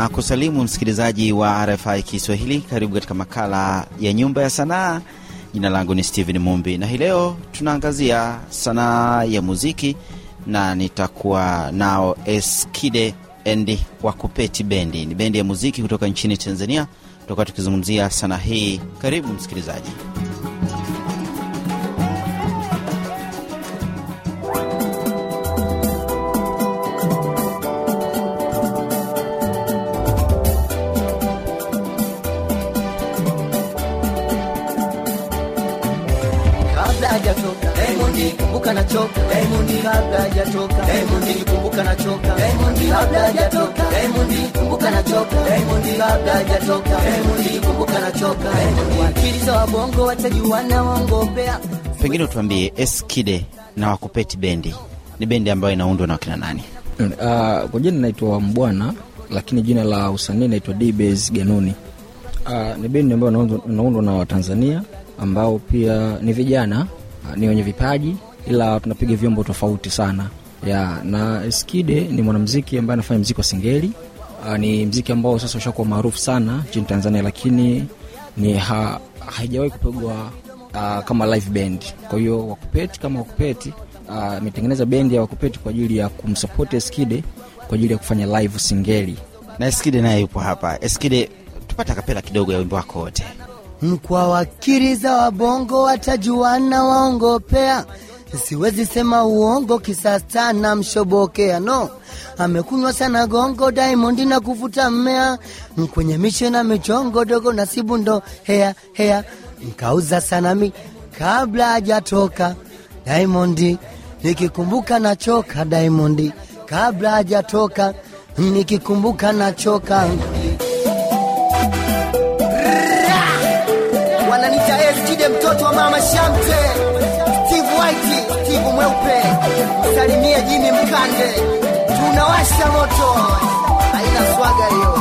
na kusalimu msikilizaji wa RFI Kiswahili. Karibu katika makala ya Nyumba ya Sanaa. Jina langu ni Steven Mumbi na hii leo tunaangazia sanaa ya muziki na nitakuwa nao Eskide endi Wakupeti Bendi. Ni bendi ya muziki kutoka nchini Tanzania, tutakuwa tukizungumzia sanaa hii. Karibu msikilizaji. Diamond kumbuka na choka. Diamond kabla hajatoka. Diamond nikikumbuka na choka. Diamond kabla hajatoka. Diamond nikikumbuka na choka. Diamond kabla hajatoka. Diamond nikikumbuka na choka. Wakili za wabongo watajuana waongopea Pengine utuambie Eskide na Wakupeti Bendi. Ni bendi ambayo inaundwa na wakina nani? Uh, kwa jina naitwa Mbwana, lakini jina la usanii naitwa Dbase Ganuni. Uh, ni bendi ambayo inaundwa na Watanzania ambao pia ni vijana uh, ni wenye vipaji, ila tunapiga vyombo tofauti sana ya na Skide ni mwanamziki ambaye anafanya mziki wa singeli. Uh, ni mziki ambao sasa ushakuwa maarufu sana nchini Tanzania, lakini ni ha, haijawahi kupigwa uh, kama live band. Kwa hiyo Wakupeti kama Wakupeti ametengeneza uh, bendi ya Wakupeti kwa ajili ya kumsapoti Skide kwa ajili ya kufanya live singeli. Na Skide naye yupo hapa. Skide, tupata kapela kidogo ya wimbo wako wote. Mkwa wakiriza wabongo watajuana waongopea, siwezi sema uongo kisasa na mshobokea no, amekunywa sana gongo Diamond na kuvuta mmea. Kwenye mishe na michongo dogo nasibu ndo hea hea, nkauza sana mi kabla hajatoka. Diamond, nikikumbuka nachoka Diamond. Kabla hajatoka, nikikumbuka nachoka. Wananita mtoto wa mama Shamte, mweupe, salimie Jimmy Mkande, tunawasha moto, haina swaga hiyo.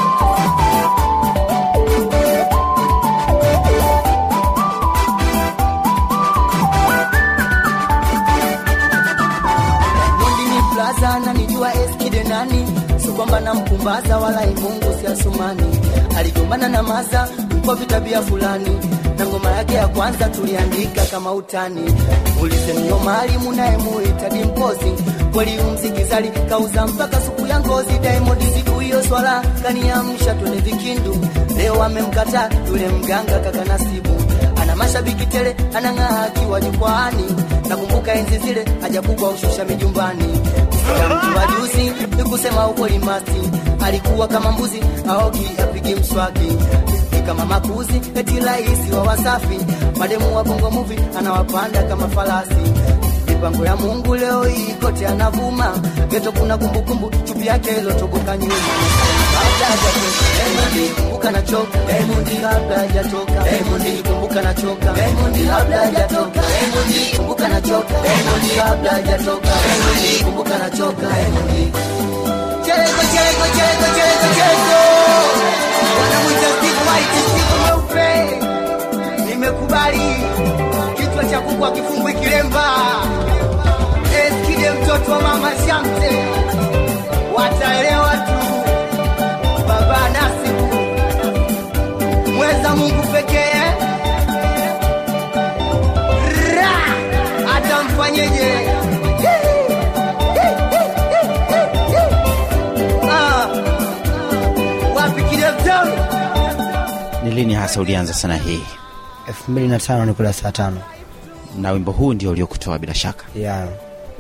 Mundi ni plaza na nijua Eskide nani, sio kwamba nampumbaza wala imungu si asumani. Aligombana na maza kwa vitabia fulani, na ya kwanza tuliandika kama utani. Ulisemio mwalimu naye muita dimpozi, kweli umzikizali kauza mpaka suku ya ngozi. Diamond siku hiyo swala kaniamsha twende vikindu, leo amemkata yule mganga kaka Nasibu ana mashabiki tele, anang'aa akiwa jukwani. Nakumbuka enzi zile hajabugwa ushusha mijumbani. Mtu wa juzi ni kusema ukweli, masti alikuwa kama mbuzi aogi apigi mswaki kama makuzi eti rahisi wa Wasafi. Mademu wa bongo movie anawapanda kama farasi. Mipango ya Mungu leo hii kote anavuma geto, kuna kumbukumbu chupi yake ilotoboka nyuma. Cheko cheko cheko cheko cheko, mweupe nimekubali. Kichwa cha kuku akifungwi kilemba. Eskide mtoto wa mama Shamte, lini hasa ulianza sana hii? elfu mbili na tano nikula saa tano Na wimbo huu ndio uliokutoa bila shaka. ya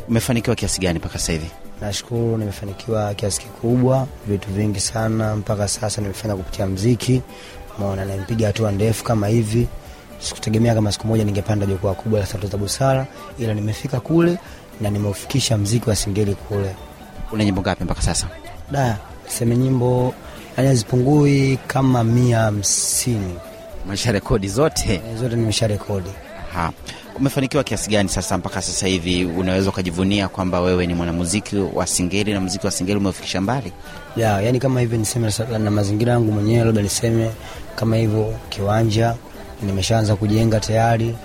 Umefanikiwa kiasi gani mpaka sasa hivi? nashukuru nimefanikiwa kiasi kikubwa vitu vingi sana mpaka sasa nimefanya kupitia mziki maona nimpiga hatua ndefu kama hivi sikutegemea kama siku moja ningepanda jukwaa kubwa la sauti za busara ila nimefika kule na nimeufikisha mziki wa singeli kule Una nyimbo ngapi mpaka sasa? da seme nyimbo hazipungui kama mia hamsini Umesha rekodi zote? Eh, zote nimesha rekodi Aha. Umefanikiwa kiasi gani sasa mpaka sasa hivi unaweza ukajivunia kwamba wewe ni mwanamuziki wa singeli na muziki wa singeli umeufikisha mbali? ya yani kama hivyo niseme na mazingira yangu mwenyewe labda niseme kama hivyo kiwanja nimeshaanza kujenga tayari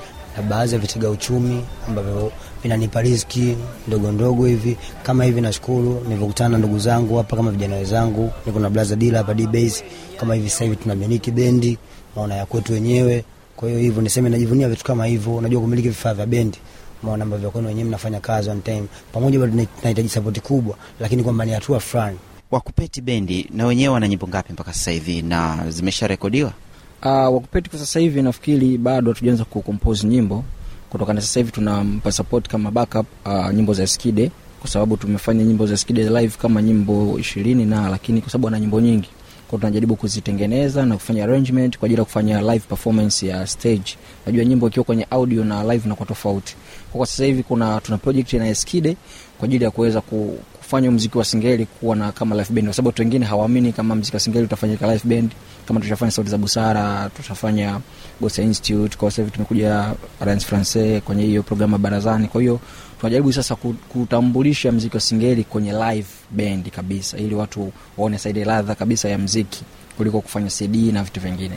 na baadhi ya vitega uchumi ambavyo vinanipa riziki ndogo ndogo hivi kama hivi. Nashukuru nilivyokutana na ndugu zangu hapa kama vijana wenzangu, niko na blaza dila hapa D-Base. Kama hivi sasa hivi tunamiliki bendi maona ya kwetu wenyewe. Kwa hiyo hivyo niseme najivunia vitu kama hivyo, unajua kumiliki vifaa vya bendi maona ambavyo kwenu wenyewe mnafanya kazi on time pamoja, bado tunahitaji sapoti kubwa, lakini kwamba ni hatua fulani. Wakupeti bendi na wenyewe wana nyimbo ngapi mpaka sasa hivi na zimesharekodiwa? Uh, wakupeti kwa sasa hivi nafikiri bado hatujaanza kucompose nyimbo kutokana sasa hivi tunampa support kama backup uh, nyimbo za Skide kwa sababu tumefanya nyimbo za Skide live kama nyimbo ishirini na lakini kwa sababu ana nyimbo nyingi kwa tunajaribu kuzitengeneza na kufanya arrangement kwa ajili ya kufanya live performance ya stage. Najua nyimbo ikiwa kwenye audio na live tofauti. Kwa kwa sasa hivi kuna tuna project na Skide kwa ajili ya kuweza ku, kufanya mziki wa singeli kuwa na kama live band, kwa sababu watu wengine hawaamini kama mziki wa singeli utafanyika live band. Kama tutafanya sauti za busara, tutafanya Gosa Institute, kwa sasa tumekuja Alliance Francaise kwenye hiyo programu barazani. Kwa hiyo tunajaribu sasa kutambulisha mziki wa singeli kwenye live band kabisa, ili watu waone saidi ladha kabisa ya mziki kuliko kufanya CD na vitu vingine.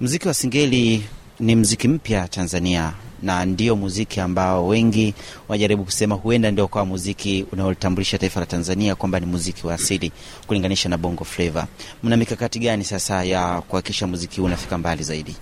Mziki wa singeli ni mziki mpya Tanzania na ndio muziki ambao wengi wajaribu kusema huenda ndio kwa muziki unaotambulisha taifa la Tanzania kwamba ni muziki wa asili kulinganisha na bongo flava. Mna mikakati gani sasa ya kuhakikisha muziki huu unafika mbali zaidi?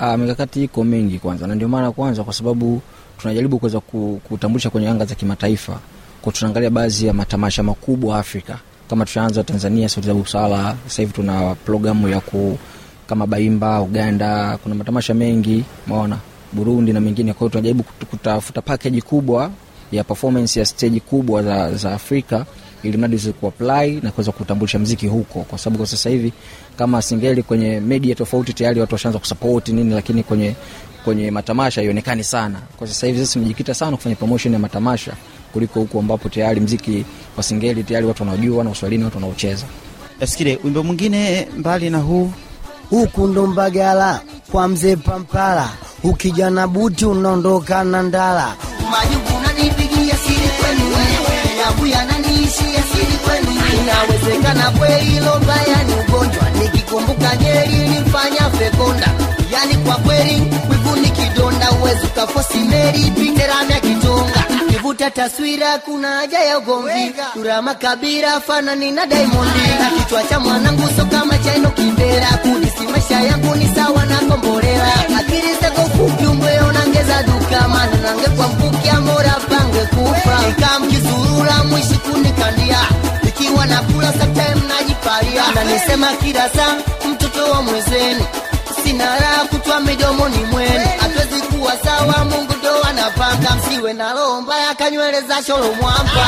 Uh, mikakati iko mingi kwanza, na ndio maana kwanza, kwa sababu tunajaribu kuweza kutambulisha kwenye anga za kimataifa, kwa tunaangalia baadhi ya matamasha makubwa Afrika. Kama tushaanza Tanzania, sauti za busara, sasa hivi tuna programu ya ku kama Baimba Uganda, kuna matamasha mengi maona Burundi na mengine. Kwa hiyo tunajaribu kutafuta package kubwa ya performance ya stage kubwa za, za Afrika ili mradi uweze kuapply na kuweza kutambulisha mziki huko, kwa sababu kwa sasa hivi kama singeli kwenye media tofauti tayari watu washaanza kusupport nini, lakini kwenye kwenye matamasha haionekani sana. Kwa sasa hivi sisi tumejikita sana kufanya promotion ya matamasha kuliko huko ambapo tayari mziki wa singeli tayari watu wanaojua na uswahilini watu wanaocheza. Nafikiri wimbo mwingine mbali na huu huku ndo Mbagala kwa mzee Pampala, ukija na buti unaondoka na ndala. Majuku unanipigia siri kwenu yabu yananiishia siri kwenu. Inawezekana kweli hilo mbaya ni ugonjwa nikikumbuka nyeri nifanya fekonda. Yani kwa kweli wivu ni kidonda uwezi ukafosi meri piteramya kitonga kivuta taswira kuna haja ya ugomvi. Durama kabira fanani na Diamond, na kichwa cha mwanangu so kama chaino kibera kudisi maisha yangu ni sawa na komborera akili zako fupi umbwe nangeza duka. Mana nange kwa mkuki amora pange kufa. Nikamkizurura mwishi kunikandia. Ikiwa nakula sometime na nisema kila saa mtoto wa mwezeni. Sina raha kutwa midomoni mwenu. Atwezi kuwa sawa mungu ndo anapanga. Msiwe na roho mbaya kanywele za sholo mwamba.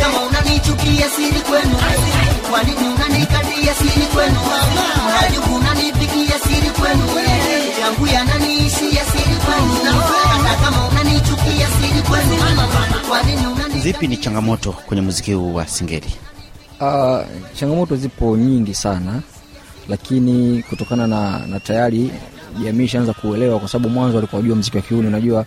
Kama unanichukia siri kwenu. Kwa nini unanikadia siri kwenu majuku unanipigia siri kwenu yangu yananiishia siri kwenu hata kama unanichukia siri kwenu kwa nini unani zipi ni changamoto kwenye muziki huu wa singeli? Uh, changamoto zipo nyingi sana, lakini kutokana na, na tayari jamii ishaanza kuelewa, kwa sababu mwanzo walikuwa wajua mziki wa kiuni. Unajua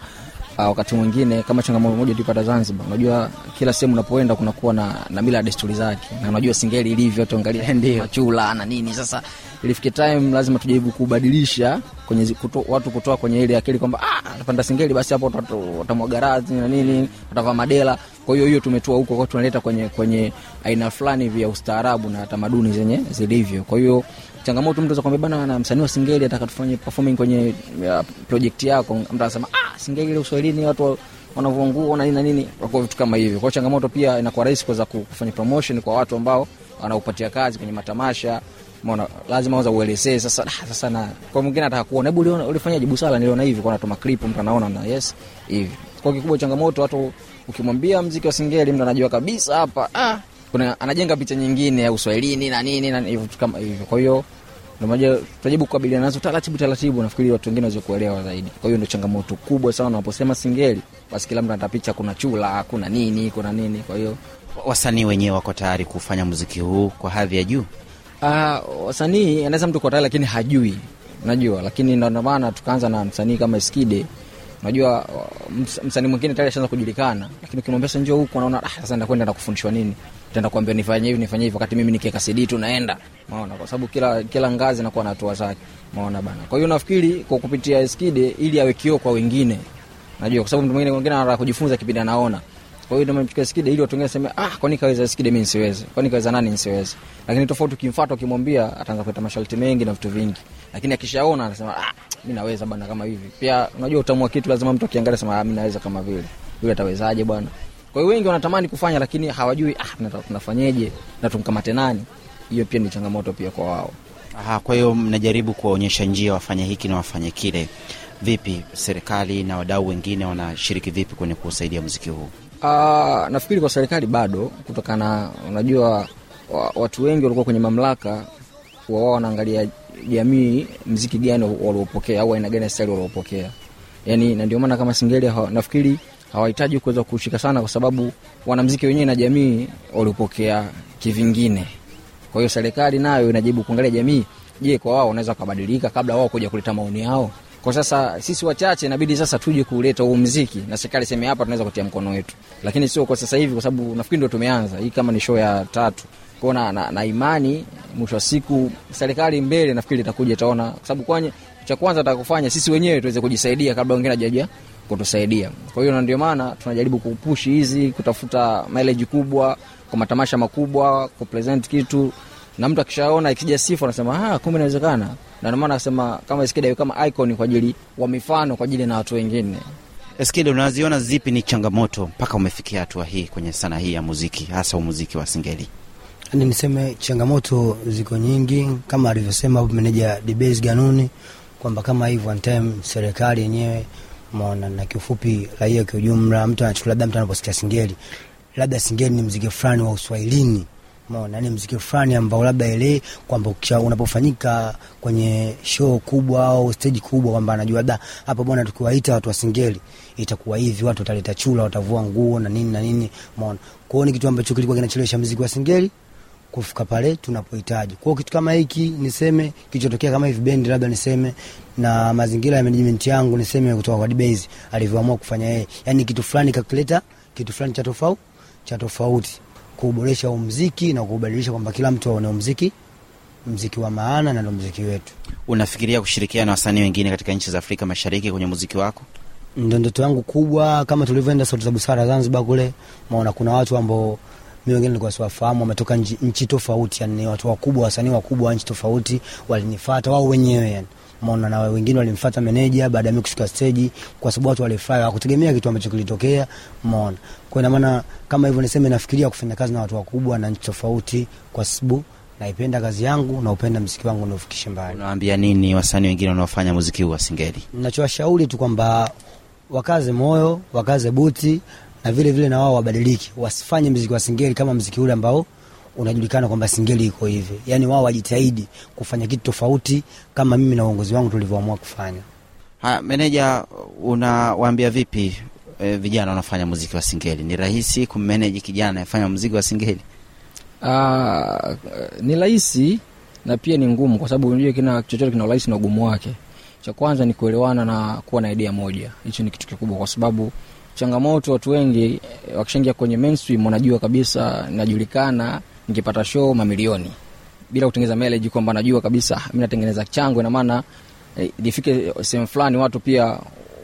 wakati mwingine kama changamoto moja tulipata Zanzibar, unajua kila sehemu unapoenda kunakuwa na, na mila desturi zake, na unajua singeli ilivyo, tuangalia ndio machula na nini. Sasa ilifike time lazima tujaribu kubadilisha kwenye kuto, watu kutoa kwenye ile akili kwamba ah, singeli basi hapo watamwaga radhi na nini, watavaa madela. Kwa hiyo hiyo tumetoa huko kwa tunaleta kwenye kwenye aina fulani vya ustaarabu na tamaduni zenye zilivyo. Kwa hiyo changamoto, mtu kwambia bana, na msanii wa singeli ataka tufanye performing kwenye uh, project yako, mtu anasema ah, singeli ile uswahilini watu wanavua nguo na nini nini, kwa vitu kama hivyo. Kwa changamoto pia inakuwa rahisi kuweza kufanya promotion kwa watu ambao wanaupatia kazi kwenye matamasha Mona, lazima kwanza uelezee sasa. ah, Sasa na kwa mwingine ataka kuona, hebu uliona ulifanyaje? Busara niliona hivi, kwa natuma clip, mtu anaona na yes hivi. Kwa kikubwa changamoto, watu ukimwambia mziki wa singeli, mtu anajua kabisa hapa ah, kuna anajenga picha nyingine ya uswahilini na nini na hivyo kama hivyo. Kwa hiyo ndio moja tutajaribu kukabiliana nazo taratibu taratibu, nafikiri watu wengine waweze kuelewa zaidi. Kwa hiyo ndio changamoto kubwa sana, unaposema singeli, basi kila mtu anatapicha, kuna chula, kuna nini, kuna nini. Kwa hiyo Wasanii wenyewe wako tayari kufanya muziki huu kwa hadhi ya juu? Uh, wasanii anaweza mtu kwa tayari lakini hajui, unajua, lakini ndo maana tukaanza na msanii kama Skide. Unajua msanii mwingine tayari ashaanza kujulikana, lakini ukimwambia sasa njoo huku, anaona ah, sasa ndakwenda na kufundishwa nini? Tenda kuambia nifanye hivi nifanye hivi, wakati mimi nikiweka CD tu naenda, umeona, kwa sababu kila kila ngazi nakuwa na hatua zake, umeona bana. Kwa hiyo nafikiri kwa kupitia Eskide ili awe kioo kwa wengine. Najua kwa sababu mtu mwingine mwingine anataka kujifunza kipindi anaona. Kwa hiyo ndio mchukua skide ili watu wengine waseme ah kwani kaweza skide mimi nisiweze? Kwani kaweza nani nisiwezi. lakini tofauti ukimfuata ukimwambia ataanza kuleta masharti mengi na vitu vingi. Lakini akishaona anasema ah mimi naweza bwana kama hivi. Pia unajua utamua kitu lazima mtu akiangalia sema ah mimi naweza kama vile. Yule atawezaje bwana kwa hiyo wengi wanatamani kufanya lakini hawajui ah tunafanyeje na tumkamate nani hiyo pia ni changamoto pia kwa wao Aha, kwa hiyo mnajaribu kuwaonyesha njia wafanye hiki na wafanye kile. Vipi serikali na wadau wengine wanashiriki vipi kwenye kusaidia muziki huu? Uh, nafikiri kwa serikali bado kutokana unajua wa, watu wengi walikuwa kwenye mamlaka wao wanaangalia jamii mziki gani waliopokea au aina gani ya waliopokea yani na ndio maana kama singeli nafikiri hawahitaji kuweza kushika sana kwa sababu wanamziki wenyewe na jamii walipokea kivingine. Kwa hiyo serikali nayo inajibu kuangalia jamii je kwa wao wanaweza wakabadilika kabla wao kuja kuleta maoni yao? Kwa sasa sisi wachache inabidi sasa tuje kuleta huu mziki na serikali seme hapa tunaweza kutia mkono wetu. Lakini sio kwa sasa hivi kwa sababu nafikiri ndo tumeanza. Hii kama ni show ya tatu. Kwao na, na, na imani mwisho wa siku serikali mbele nafikiri itakuja itaona. Kwa sababu kwanye cha kwanza atakufanya sisi wenyewe tuweze kujisaidia kabla wengine ajaja kutusaidia. Kwa hiyo ndio maana tunajaribu kupushi hizi kutafuta mileage kubwa kwa matamasha makubwa kupresent kitu. Na mtu akishaona ikija sifa anasema ah, kumbe inawezekana. Na ndio maana nasema kama Eskida iwe kama icon kwa ajili wa mifano kwa ajili na watu wengine. Eskida, unaziona zipi ni changamoto mpaka umefikia hatua hii kwenye sanaa hii ya muziki, hasa muziki wa singeli? Ni niseme changamoto ziko nyingi kama alivyosema meneja Dibes Ganuni kwamba kama hivyo one time serikali yenyewe maona na kiufupi raia kwa ujumla, mtu anachukua labda mtu anaposikia singeli, labda singeli ni mziki fulani wa uswahilini. Maona ni mziki fulani ambao labda ile kwamba unapofanyika kwenye show kubwa au stage kubwa kwamba anajua labda hapa bwana tukiwaita watu wa singeli itakuwa hivi watu wataleta chula watavua nguo na nini na nini. Maona kwao ni kitu ambacho kilikuwa kinachelewesha mziki wa singeli kufika pale tunapohitaji. Kwa kitu kama hiki niseme kilichotokea kama hivi bendi labda niseme na mazingira ya management yangu niseme kutoka kwa Dbase alivyoamua kufanya yeye. Yaani kitu fulani kakileta kitu fulani cha tofauti cha tofauti kuboresha huu mziki na kubadilisha kwamba kila mtu aone huu mziki mziki wa maana na ndo mziki wetu. Unafikiria kushirikiana na wasanii wengine katika nchi za Afrika Mashariki kwenye muziki wako? Ndo ndoto yangu kubwa, kama tulivyoenda Sauti za Busara Zanzibar kule, maona kuna watu ambao mi wengine nilikuwa siwafahamu, wametoka nchi, tofauti, yani ni watu wakubwa, wasanii wakubwa wa nchi tofauti, walinifata wao wenyewe yani maona na wengine walimfuata meneja baada ya mimi kushuka stage, kwa sababu watu walifurahi, hawakutegemea kitu ambacho kilitokea. Maona kwa ina maana kama hivyo, niseme nafikiria kufanya kazi na watu wakubwa na nchi tofauti, kwa sababu naipenda kazi yangu na upenda mziki wangu naufikishe mbali. Unawaambia nini wasanii wengine wanaofanya muziki huu wa singeli? nachowashauri tu kwamba wakaze moyo, wakaze buti na vile vile na wao wabadilike, wasifanye mziki wa singeli kama mziki ule ambao unajulikana kwamba singeli iko hivi. Yani wao wajitahidi kufanya kitu tofauti kama mimi na uongozi wangu tulivyoamua kufanya. Haya, meneja, unawaambia vipi e, vijana wanafanya muziki wa singeli? Ni rahisi kummeneji kijana anayefanya muziki wa singeli? Aa, ni rahisi na pia ni ngumu kwa sababu unajua kina chochote kina urahisi na ugumu wake cha kwanza ni kuelewana na kuwa na idea moja hicho ni kitu kikubwa kwa sababu changamoto watu wengi eh, wakishaingia kwenye mainstream wanajua kabisa najulikana nikipata show mamilioni. Bila kutengeneza mileage kwamba najua kabisa mi natengeneza changu, ina maana eh, sehemu fulani watu pia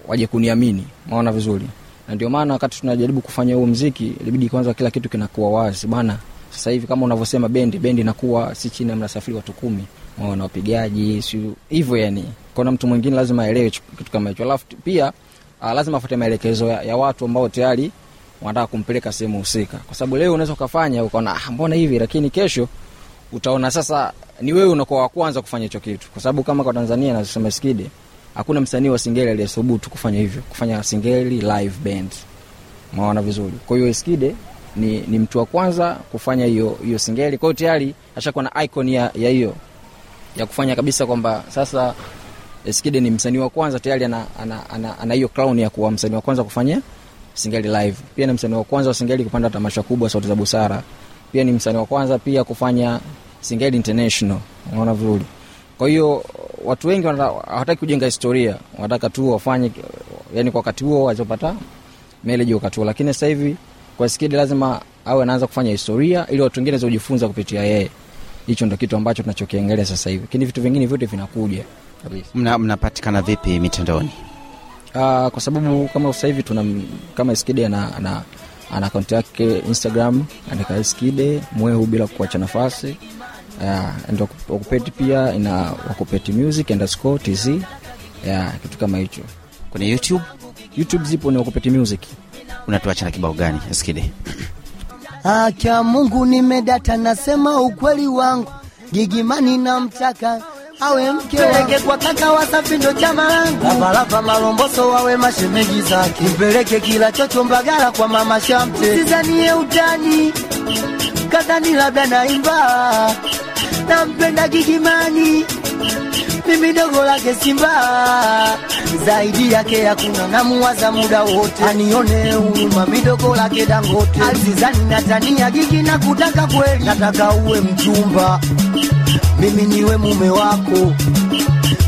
waje kuniamini maona vizuri. Na ndio maana wakati tunajaribu kufanya huu mziki ilibidi kwanza kila kitu kinakuwa wazi bana sasa hivi kama unavyosema bendi bendi inakuwa si chini ya mnasafiri watu kumi maona wapigaji si hivyo yani. Kuna mtu mwingine lazima aelewe kitu kama hicho. Alafu pia uh, lazima afuate maelekezo ya, ya watu ambao tayari wanataka kumpeleka sehemu husika. Kwa sababu leo unaweza ukafanya ukaona ah, mbona hivi? Lakini kesho utaona sasa ni wewe unakuwa wa kwanza kufanya hicho kitu. Kwa sababu kama kwa tanzania nasema skide hakuna msanii wa singeli aliyethubutu kufanya hivyo kufanya singeli live band. Maona vizuri. Kwa hiyo skide ni, ni mtu wa kwanza kufanya hiyo hiyo singeli. Kwa hiyo tayari ashakuwa na icon ya ya ya kufanya kabisa kwamba sasa skide ni msanii wa kwanza tayari ana ana, ana, ana hiyo crown ya kuwa msanii wa kwanza kufanya singeli live. Pia ni msanii wa kwanza wa singeli kupanda tamasha kubwa sauti za busara. Pia ni msanii wa kwanza pia kufanya singeli international. Unaona vizuri. Kwa hiyo watu wengi hawataki kujenga historia. Wanataka tu wafanye yani kwa wakati huo wazopata meleji wakati huo. Lakini sasa hivi kwa skidi lazima awe anaanza kufanya historia ili watu wengine kujifunza kupitia yeye. Hicho ndo kitu ambacho tunachokiangalia sasa hivi. Lakini vitu vingine vyote vinakuja kabisa. Mna, mnapatikana vipi mitandaoni? Uh, kwa sababu kama sasa hivi tuna kama Skide ana, ana, ana akaunti yake Instagram andika Skide mwehu bila kuacha nafasi. Uh, and wakupeti pia ina wakupeti music underscore tz yeah, kitu kama hicho. Kwenye youtube? Youtube zipo ni wakupeti music. Unatuacha na kibao gani eskide Acha Mungu nimedata, nasema ukweli wangu, gigimani namtaka awe mke wangu. kwa kaka Wasafi ndo chama langu, Lavalava Malomboso wawe mashemeji zake, mpeleke kila chocho Mbagala kwa mama Shamte, sizanie utani kadhani labda naimba, nampenda gigimani mimi dogo lake Simba, zaidi yake hakuna, namuwaza muda wote, anione huruma, midogo lake Dangote, alizizani natania gigi na kutaka kweli, nataka uwe mchumba, mimi niwe mume wako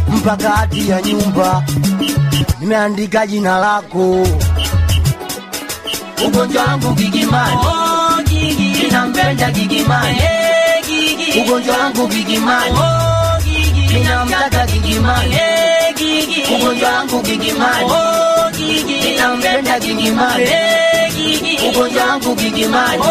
mpaka hati ya nyumba, nimeandika jina lako, ugonjwa wangu gigimani, ninampenda gigimani, ugonjwa wangu gigimani ninamtaka gigimani ugonjwa wangu gigimani ninampenda gigimani ugonjwa wangu gigimani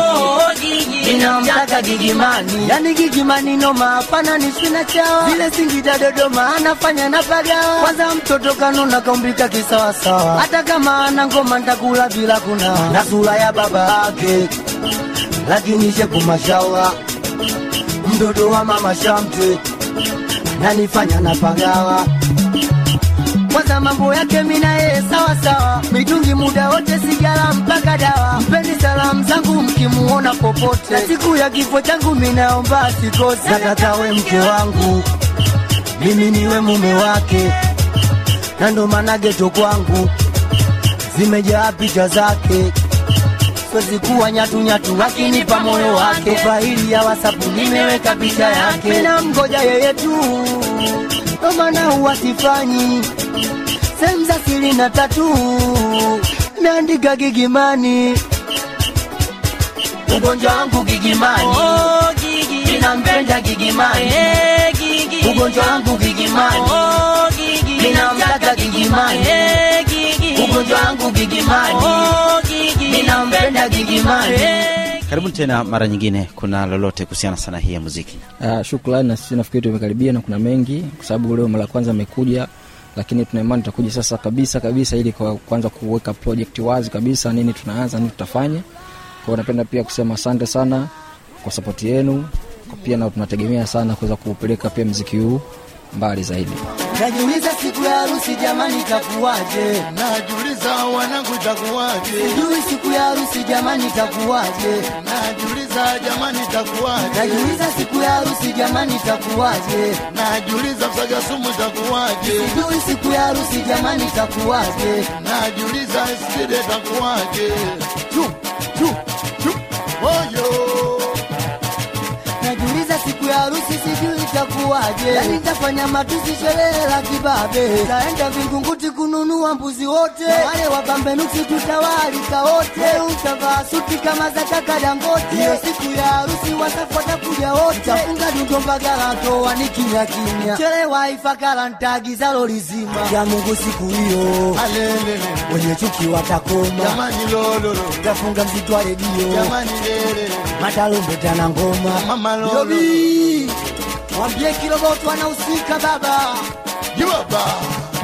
ninamtaka gigimani. Yani gigimani noma hapana ni sina chawa vile singida dodoma anafanya na pagawa kwanza mtoto kanona kaumbika kisawasawa. Hata kama ana ngoma ntakula bila kuna na sura ya baba yake lakini shepu mashawa mtoto wa mama shamte nanifanya na pagawa kwanza mambo yake mina yeye sawa sawa, mitungi muda wote, sigara mpaka dawa. Mpeni salamu zangu mkimuona popote, na siku ya kifo changu minaomba asikose. Nataka mke wangu, mimi niwe mume wake, na ndo maana geto kwangu zimejaa picha zake. Siwezi kuwa nyatu nyatu, akinipa moyo wake. Faili ya WhatsApp nimeweka picha yake, mina mgoja yeye tu, ndo maana huwa sifanyi sehemu za siri na tatu, meandika gigimani, ugonjwa wangu gigimani, ninampenda gigimani, ugonjwa wangu gigimani, ninamtaka gigimani, ugonjwa wangu gigimani, ninampenda gigimani. karibuni tena mara nyingine kuna lolote kuhusiana sana hii ya muziki? Uh, shukrani na sisi nafikiri tumekaribia na kuna mengi kwa sababu leo mara ya kwanza amekuja lakini tuna imani tutakuja sasa kabisa kabisa ili kuanza kuweka project wazi kabisa nini tunaanza nini tutafanya. Kwao napenda pia kusema asante sana kwa sapoti yenu. Pia na tunategemea sana kuweza kuupeleka pia mziki huu mbali zaidi. Najiuliza siku ya harusi jamani, itakuwaje? Najiuliza wanangu itakuwaje? Sijui siku ya harusi jamani, takuwaje? Najiuliza jamani takuwaje? Najiuliza siku ya harusi jamani, takuwaje? Najiuliza msaga sumu takuwaje? Sijui siku ya harusi jamani, takuwaje? Najiuliza skide takuwaje? Chu chu chu Oyo Najiuliza siku ya harusi itakuwaje, yani nitafanya matusi sherehe la kibabe, taenda Vingunguti kununua mbuzi wote, wale wapambe nuksi tutawalika wote, utavaa suti kama za kaka Dangote. Hiyo siku ya harusi Wasafi watakuja wote, tafunga dundo toa ni kimya. Kimya, chelewa Ifakara ntaagiza lori zima. Ya Mungu siku hiyo, wenye chuki watakoma, tafunga mzito wa redio. Jamani lele matarumbeta na ngoma. Mama Lolo. Yobi, mwambie Kiroboto anahusika baba. Jibaba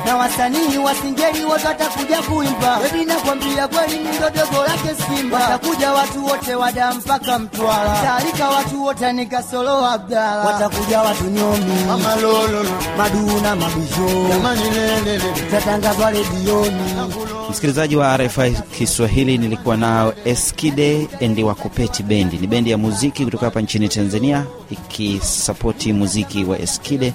na wasanii wa singeli wote watakuja kuimba. Bebi, nakwambia kweli, ni ndo dogo lake Simba. Watakuja watu wote wada mpaka Mtwara, taalika watu wote nikasolo Abdala, watakuja watu nyomi, Mama lolo, maduu na mabisho, jamani lelele tatangazwa redioni. msikilizaji wa rfi kiswahili nilikuwa nao eskide endi Wakopeti bendi. Ni bendi ya muziki kutoka hapa nchini tanzania ikisapoti muziki wa eskide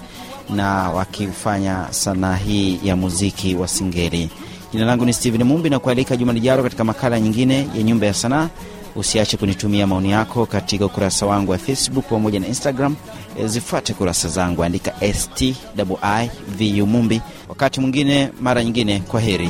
na wakifanya sanaa hii ya muziki wa singeli. Jina langu ni steven mumbi na kualika juma lijaro katika makala nyingine ya nyumba ya sanaa. Usiache kunitumia maoni yako katika ukurasa wangu wa facebook pamoja na instagram. E, zifuate kurasa zangu. Andika Stivu mumbi. Wakati mwingine mara nyingine kwa heri